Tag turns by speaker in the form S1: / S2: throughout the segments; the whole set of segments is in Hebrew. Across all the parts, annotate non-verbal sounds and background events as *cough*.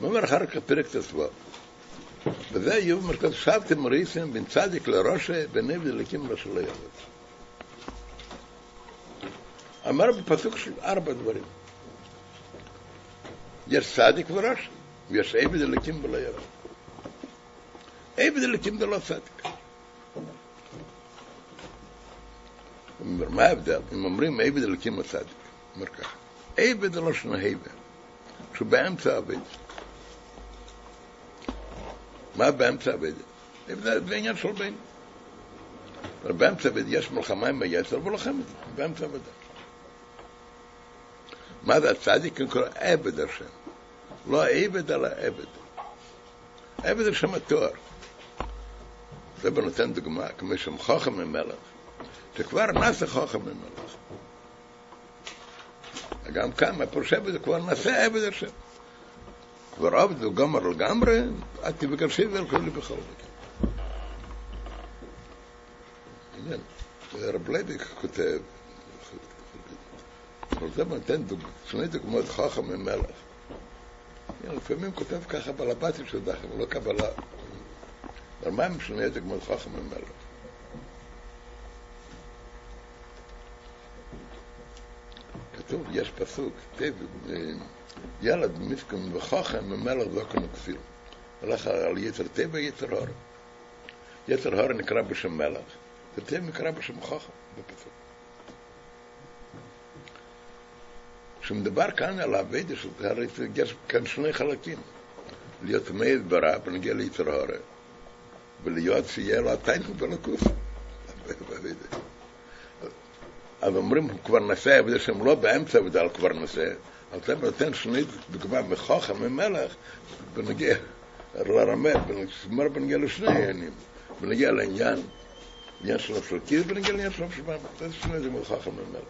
S1: מה אומר אחר כך פרק ט"ו? וזה יהיו מרכז שבתם ריסם בין צדיק לראשה בין עבד אליקים לשלא יעבוד. אמר בפסוק של ארבע דברים. יש צדיק וראשה, ויש עבד אליקים ולא יעבוד. עבד אליקים זה לא צדיק. אומר, מה ההבדל? אם אומרים עבד אלוקים הצדיק, אומר ככה, עבד לא היבה, שהוא באמצע עבד. מה באמצע עבד? זה עניין של בין. באמצע עבד יש מלחמה עם היצר ולוחמת, באמצע עבודה. מה זה הצדיק? קורא עבד השם. לא עבד, אלא עבד. עבד זה שם התואר. זה בנותן דוגמה, כמו שם חוכם ממלך. שכבר נעשה חוכם ממלך. גם כאן, הפירוש עבד זה כבר נעשה עבד השם. עבד הוא גמר לגמרי, עד תבקרשי ולכל לי בכל מקרה. רב לייביק כותב, זה נותן שני דוגמאות חוכם ממלך. לפעמים כותב ככה בלבטים של דחם, לא קבלה. אבל מה הם שני דוגמאות חוכם ממלך? כתוב, יש פסוק, ילד מפקם וחוכם ממלך לא קנו כפיל. הלך על יתר טבע, יתר הור. יתר הור נקרא בשם מלך, וטבע נקרא בשם חוכם בפסוק. כשמדבר כאן על הרי יש כאן שני חלקים. להיות מעד ברע בנגיע ליתר הורה, ולהיות שיהיה לו הטייטל בלקוף. אז אומרים, כבר נשא, וזה שהם לא באמצע ודל כבר נשא, אז זה נותן שני דוגמה מחוכם, ממלך, בנגיע לרמה, אומר בנגיע לשני עניינים, בנגיע לעניין, עניין של הפלקיס, בנגיע לעניין של הפשבן, זה שני דוגמה מחוכם ממלך.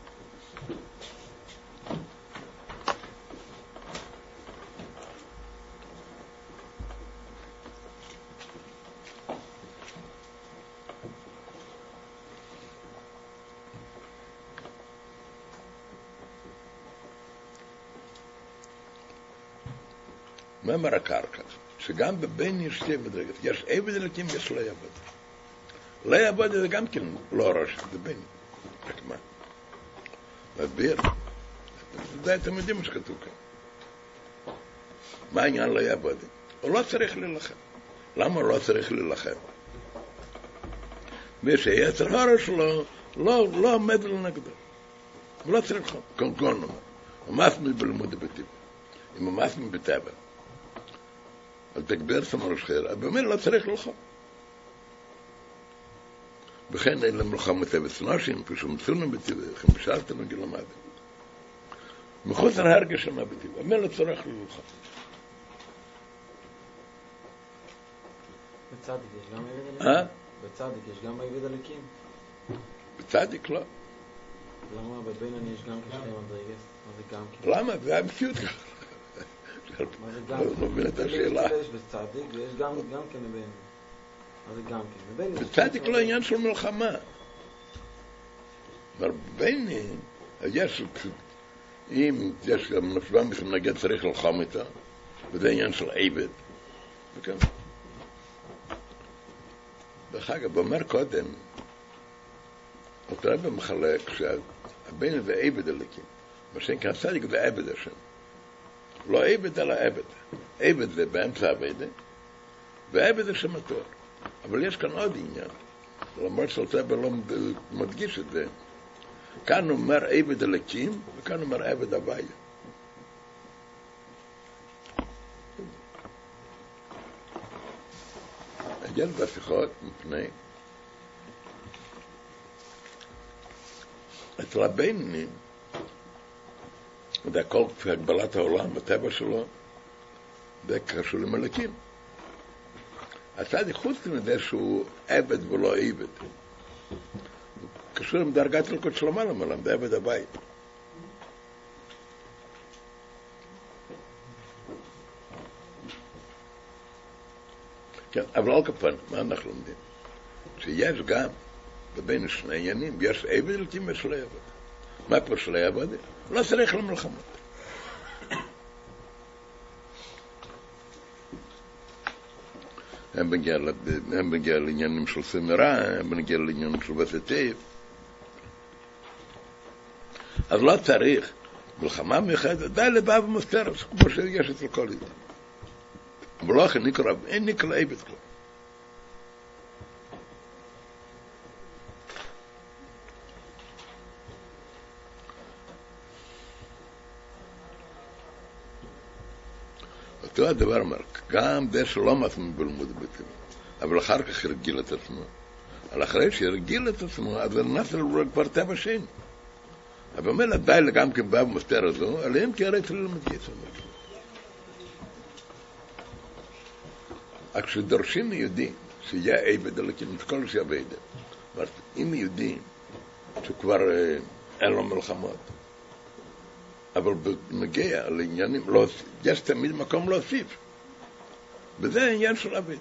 S1: מה אומר הקרקע? שגם בבין יש שתי מדרגות. יש עבד אלוקים ויש לא יעבוד. לא יעבוד זה גם כן לא ראש, זה בין. רק מה? מסביר. זה אתם יודעים מה שכתוב כאן. מה העניין לא יעבוד? הוא לא צריך להילחם. למה לא צריך להילחם? מי שיצר הורש שלו לא, לא עומד לנגדו. הוא לא צריך לחם. נאמר. הוא מסמי בלימוד בטבע. אם הוא מסמי בטבע. אז תגבר סמר שחיר, אז באמת לא צריך ללחום. וכן אין להם ללחום מטבע נשים, כשמצונו בטבע, וכן בשארתם לגיל המוות. מחוץ להרגש שמה בטבע, באמת לא צריך ללחום.
S2: בצדיק יש גם עבד
S1: אה?
S2: הליקים? בצדיק יש גם עבד הליקים?
S1: בצדיק לא.
S2: למה בבינוני יש גם כשתי גם כן?
S1: למה? זה המציאות ככה. לא? מבין את השאלה.
S2: יש בצדיק ויש גם גם כן כן?
S1: לא עניין של מלחמה. אבל בין יש, אם יש גם נפלה מתנגד צריך ללחום איתה, וזה עניין של עבד. דרך אגב, אומר קודם, אותו רב מחלק שהבן זה עבד אלוקים. מה שנקרא צדיק זה עבד השם. לא עבד אלא עבד. עבד זה באמצע עבד, ועבד זה התואר. אבל יש כאן עוד עניין, למרות שאלתר לא מדגיש את זה. כאן אומר עבד אלוקים, וכאן אומר עבד הוויה. יש בשיחות מפני אצל הבינונים, זה הכל כפי הגבלת העולם, הטבע שלו, זה קשור אלוקים. הצדיק חוץ מזה שהוא עבד ולא עבד. קשור עם דרגת אלוקות שלמה למעלה, זה עבד הבית. כן, אבל על כפן, מה אנחנו לומדים? שיש גם בין שני עניינים, יש עבד אלוקים ויש לא עבד. מה פה שלא עבד? לא צריך למלחמות. הם בנגיע לעניינים של סמירה, הם בנגיע לעניינים של וסטיב. אז לא צריך מלחמה מיוחדת, די לבא ומוסתרת, כמו שיש אצל כל ידיד. אבל לא כן נקרא, אין נקרא עבד כלל. אותו הדבר אומר, גם זה שלא מתאים בלימוד ביתים, אבל אחר כך הרגיל את עצמו. אבל אחרי שהרגיל את עצמו, אז נכנס לו כבר טבע שני. אבל אומר די גם כן בא במסתר הזו, עליהם כי הרי צריך ללמד יצא. רק כשדורשים מיהודי שיהיה עבד אלוקים, את כל. זאת אומרת, אם יהודי שכבר אה, אין לו מלחמות, אבל בנגיע לעניינים, לא, יש תמיד מקום להוסיף. וזה העניין של עבד.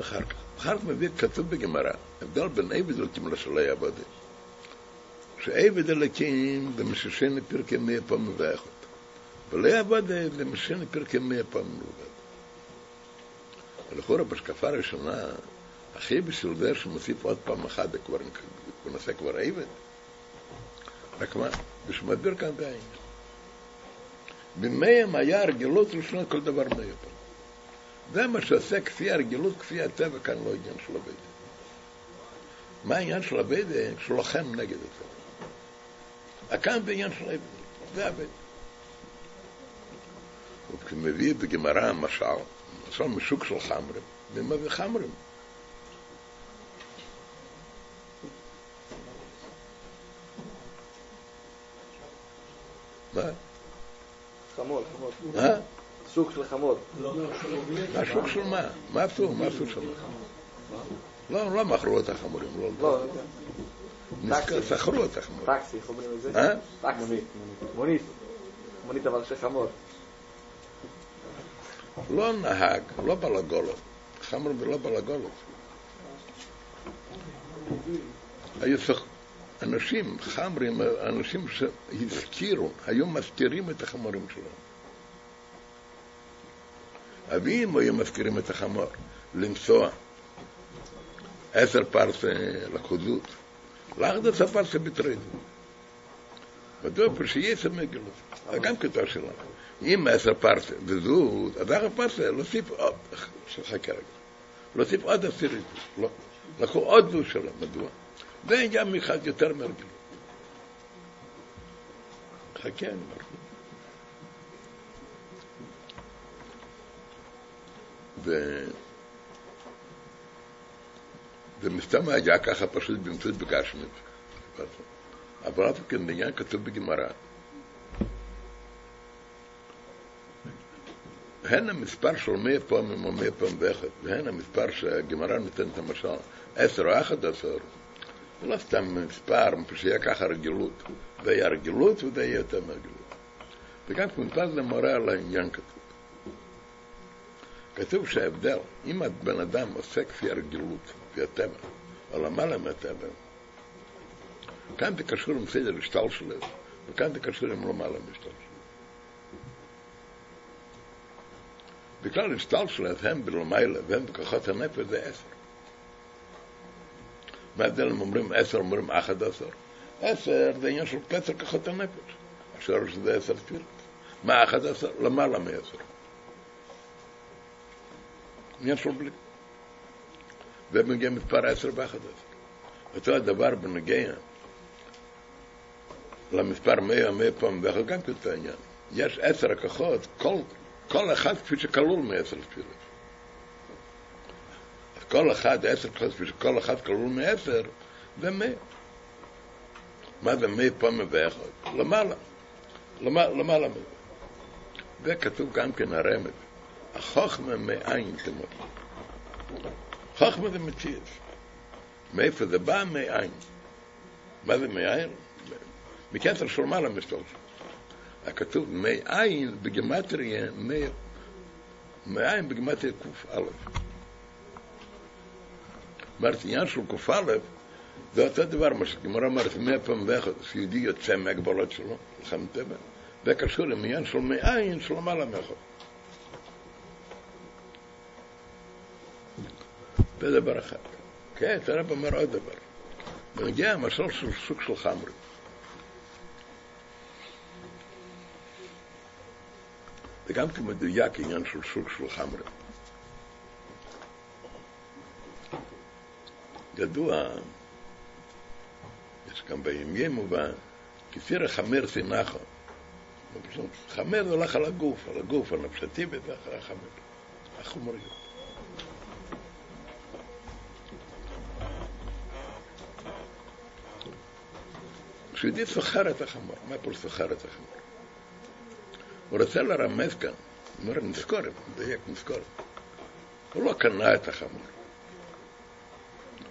S1: אחר כך, אחר כך מביא, כתוב בגמרא, הבדל בין עבד אלוקים לשלי עבודה. שעבד אלוקים זה מששני פרקי מאה פעם ואחת. ולא עבודה זה מששני פרקי מאה פעם ולבד. ולכאורה בהשקפה הראשונה, הכי בשביל זה שמוסיף עוד פעם אחת, הוא נעשה כבר עבד. רק מה, בשביל מדביר כאן בעין. במאם היה הרגילות לשנות כל דבר מאה פעם. זה מה שעושה כפי הרגילות, כפי הטבע, כאן לא עניין של עבד. מה העניין של עבד? שהוא לוחם נגד הטבע. כאן בעניין של עבד, זה עבד. וכשמביא בגמרא משל, משל משוק של חמרים, ומביא חמרים. מה? אה?
S2: שוק של חמור.
S1: מה שוק של מה? מה עשו? מה עשו שם? לא, לא מכרו את החמורים, לא.
S2: לא,
S1: שכרו את החמורים.
S2: טקסי, איך אומרים את זה?
S1: אה?
S2: טקסי. מונית. מונית אבל של חמור.
S1: לא נהג, לא בלגולות. חמור ולא בלגולות. היו. אנשים, חמרים, אנשים שהזכירו, היו מזכירים את החמורים שלהם. אביהם היו מזכירים את החמור, לנסוע עשר פרסה לחודות, לאחדס הפרסה בטריד. מדוע פרשייה מגלות? זה גם כתוב שלנו. אם עשר פרסה וזו, אז אחר פרסה, להוסיף עוד, חכה רגע, להוסיף עוד עשירית, לא. לקחו עוד זו שלו, מדוע? זה גם אחד יותר מהרגיל. חכה, אני אומר. ו... ומסתם היה ככה פשוט במציאות בגשמית. אבל אף כן בעניין כתוב בגמרא. הן המספר של מאה פעמים או מאה פעם ואחד, והן המספר שהגמרא נותנת למשל עשר או אחד עשר, זה לא סתם מספר, שיהיה ככה רגילות. זה יהיה רגילות וזה יהיה יותר מהרגילות. וגם מספר זה מורה על העניין כתוב. כתוב שההבדל, אם הבן אדם עושה כפי הרגילות, כפי הטבע, או למעלה מהטבע, כאן זה קשור עם סדר השתלשלות, וכאן זה קשור עם למעלה מהשתלשלות. בכלל השתלשלות הם בלמעלה והם בכוחות הנפש זה עשר. מה ההבדל אם אומרים עשר, אומרים אחד עשר? עשר זה עניין של קצר כוחות הנפש. השורש זה עשר תפילות. מה אחד עשר? למעלה מעשר. עניין של בלי. ומגיע מספר עשר ואחד עשר. אותו הדבר בנגיע למספר מאה, מאה פעם ואחד גם כאותו עניין. יש עשר הכוחות, כל, כל אחד כפי שכלול מעשר תפילות. אז כל אחד, עשר כוחות כפי שכל אחד כלול מעשר, זה מאה. מה זה מאה פעם ואחד? למעלה. למעלה, מאה. וכתוב גם כן הרמז. החוכמה מאין תמות. חוכמה זה מציאות. מאיפה זה בא? מאין. מה זה מאין? מקצר של מעלה מסתובב. הכתוב מאין בגמטריה, מאין בגמטריה קא. אומרת, עניין של קא, זה אותו דבר, מה שגמרא אומרת, מאה פעם ואחד, שיהודי יוצא מהגבולות שלו, מלחמת טבע, זה קשור לעניין של מאין של למעלה מאחד. זה דבר אחד. כן, תראה אומר עוד דבר. בנגיע למשל של סוג של חמרי. זה גם כן מדויק עניין של סוג של חמרי. ידוע, יש גם בימים מובן, כפיר החמר תנחו. חמר הולך על הגוף, על הגוף הנפשתי ואחרי החמר, החומריות. סוחר את החמור, מה פה סוחר את החמור? הוא רוצה לרמז כאן, הוא אומר נזכור, מדייק נזכור. הוא לא קנה את החמור,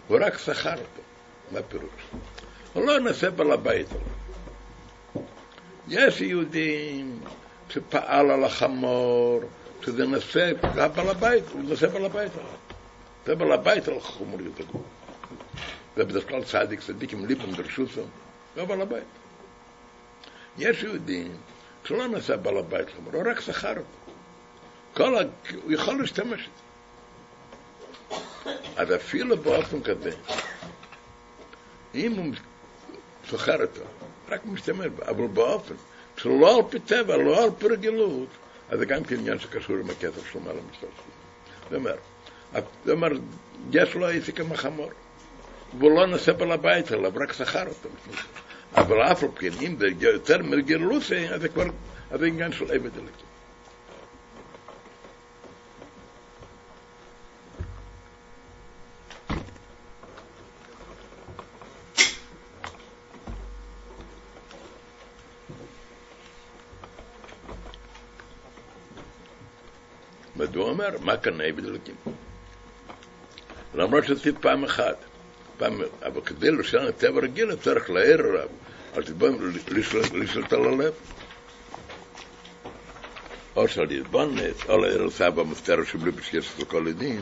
S1: הוא רק שכר אותו, מה פירוש? הוא לא נעשה בעל הבית עליו. יש יהודים שפעל על החמור, שזה נעשה בעל הבית, הוא נעשה בעל הבית עליו. זה בעל הבית על החומריות הגוף. זה בדרך כלל צדיק, צדיק עם ליבם דרשוסם. לא בעל הבית. יש יהודים שלא נעשה בעל הבית הוא רק שכר אותו. כל ה... הוא יכול להשתמש בזה. אז אפילו באופן כזה, אם הוא שוכר אותו, רק משתמש בו, אבל באופן שלא על פי טבע, לא על פי רגילות, אז זה גם כן עניין שקשור עם הכסף שלו מעל המשטר שלו. אומרת, זאת אומרת, יש לו עסק עם החמור. והוא לא נושא בעל הבית עליו, רק שכר אותו. אבל אף על כן, אם זה יותר מרגלוסי, אז זה כבר, אז זה עניין של עבד אלוקים. מדוע אומר? מה כאן עבד אלוקים? למרות שזה פעם אחת. פעם, אבל כדי לשנות הטבע רגיל צריך להעיר עליו, אז לשלוט על הלב. או של להתבונן, או להעיר סבא מפטר שבלי בשקס לכל הדין.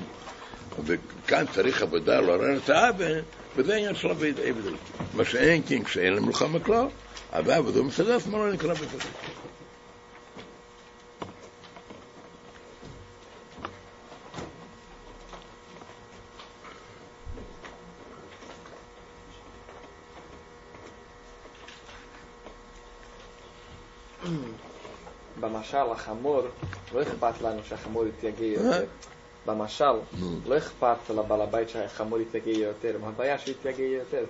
S1: וכאן צריך עבודה לעורר את האבא, וזה עניין של עבד אלוקים. מה שאין כן כשאין למלחמה כלל, אבל עבודו מסדר, מה לא נקרא בזה. *clears throat*
S2: במשל, החמור, לא אכפת לנו שהחמור יתייגע יותר. במשל, לא אכפת לבעל הבית שהחמור יתייגע יותר, מה הבעיה שיתייגע יותר?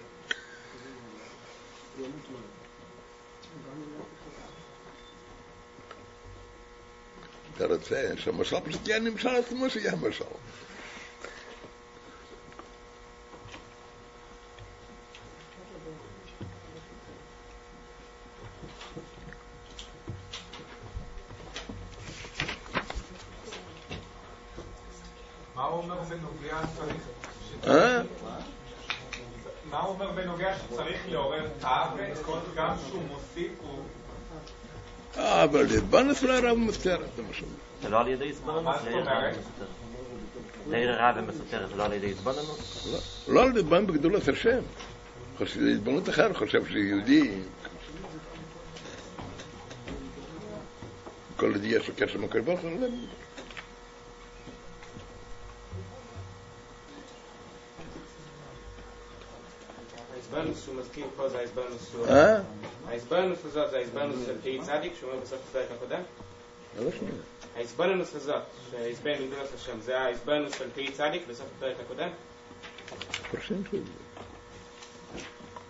S1: אתה רוצה שהמשל פשוט יהיה נמשל עצמו שיהיה משל.
S3: אומר בנוגע שצריך...
S1: אה?
S3: מה הוא אומר בנוגע שצריך לעורר תאווה, כל גם שהוא מוסיף הוא...
S1: אה, אבל להתבונס לרב מסתרת, זה מה שאומר.
S4: זה לא על ידי התבוננות,
S3: מה
S4: זה
S3: זאת אומרת?
S4: לעיר הרע ומסותרת, זה לא על ידי התבוננות?
S1: לא- לא להתבונן בגדולת השם. חושב- זה התבוננות אחרת, חושב שיהודי... כל יהודי יש לו קשר עם הקדוש ברוך הוא,
S5: ההסברנוס שהוא מזכיר פה זה ההסברנוס שהוא...
S1: אה?
S5: הזאת זה ההסברנוס של תהי צדיק שהוא אומר בסוף הפרק הקודם.
S1: לא.
S5: ההסברנוס הזאת שהסבר מגדולת השם זה ההסברנוס של תהי צדיק בסוף הפרק הקודם.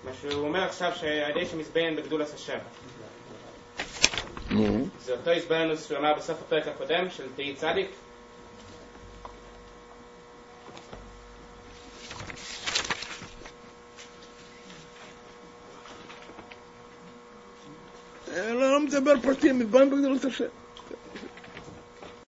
S5: מה שהוא אומר עכשיו שעל ידי שמזבן בגדולת השם. זה אותו הסברנוס שהוא אמר בסוף הפרק הקודם של תהי צדיק.
S1: מדבר פרטים, מתבונן בגדולת השם.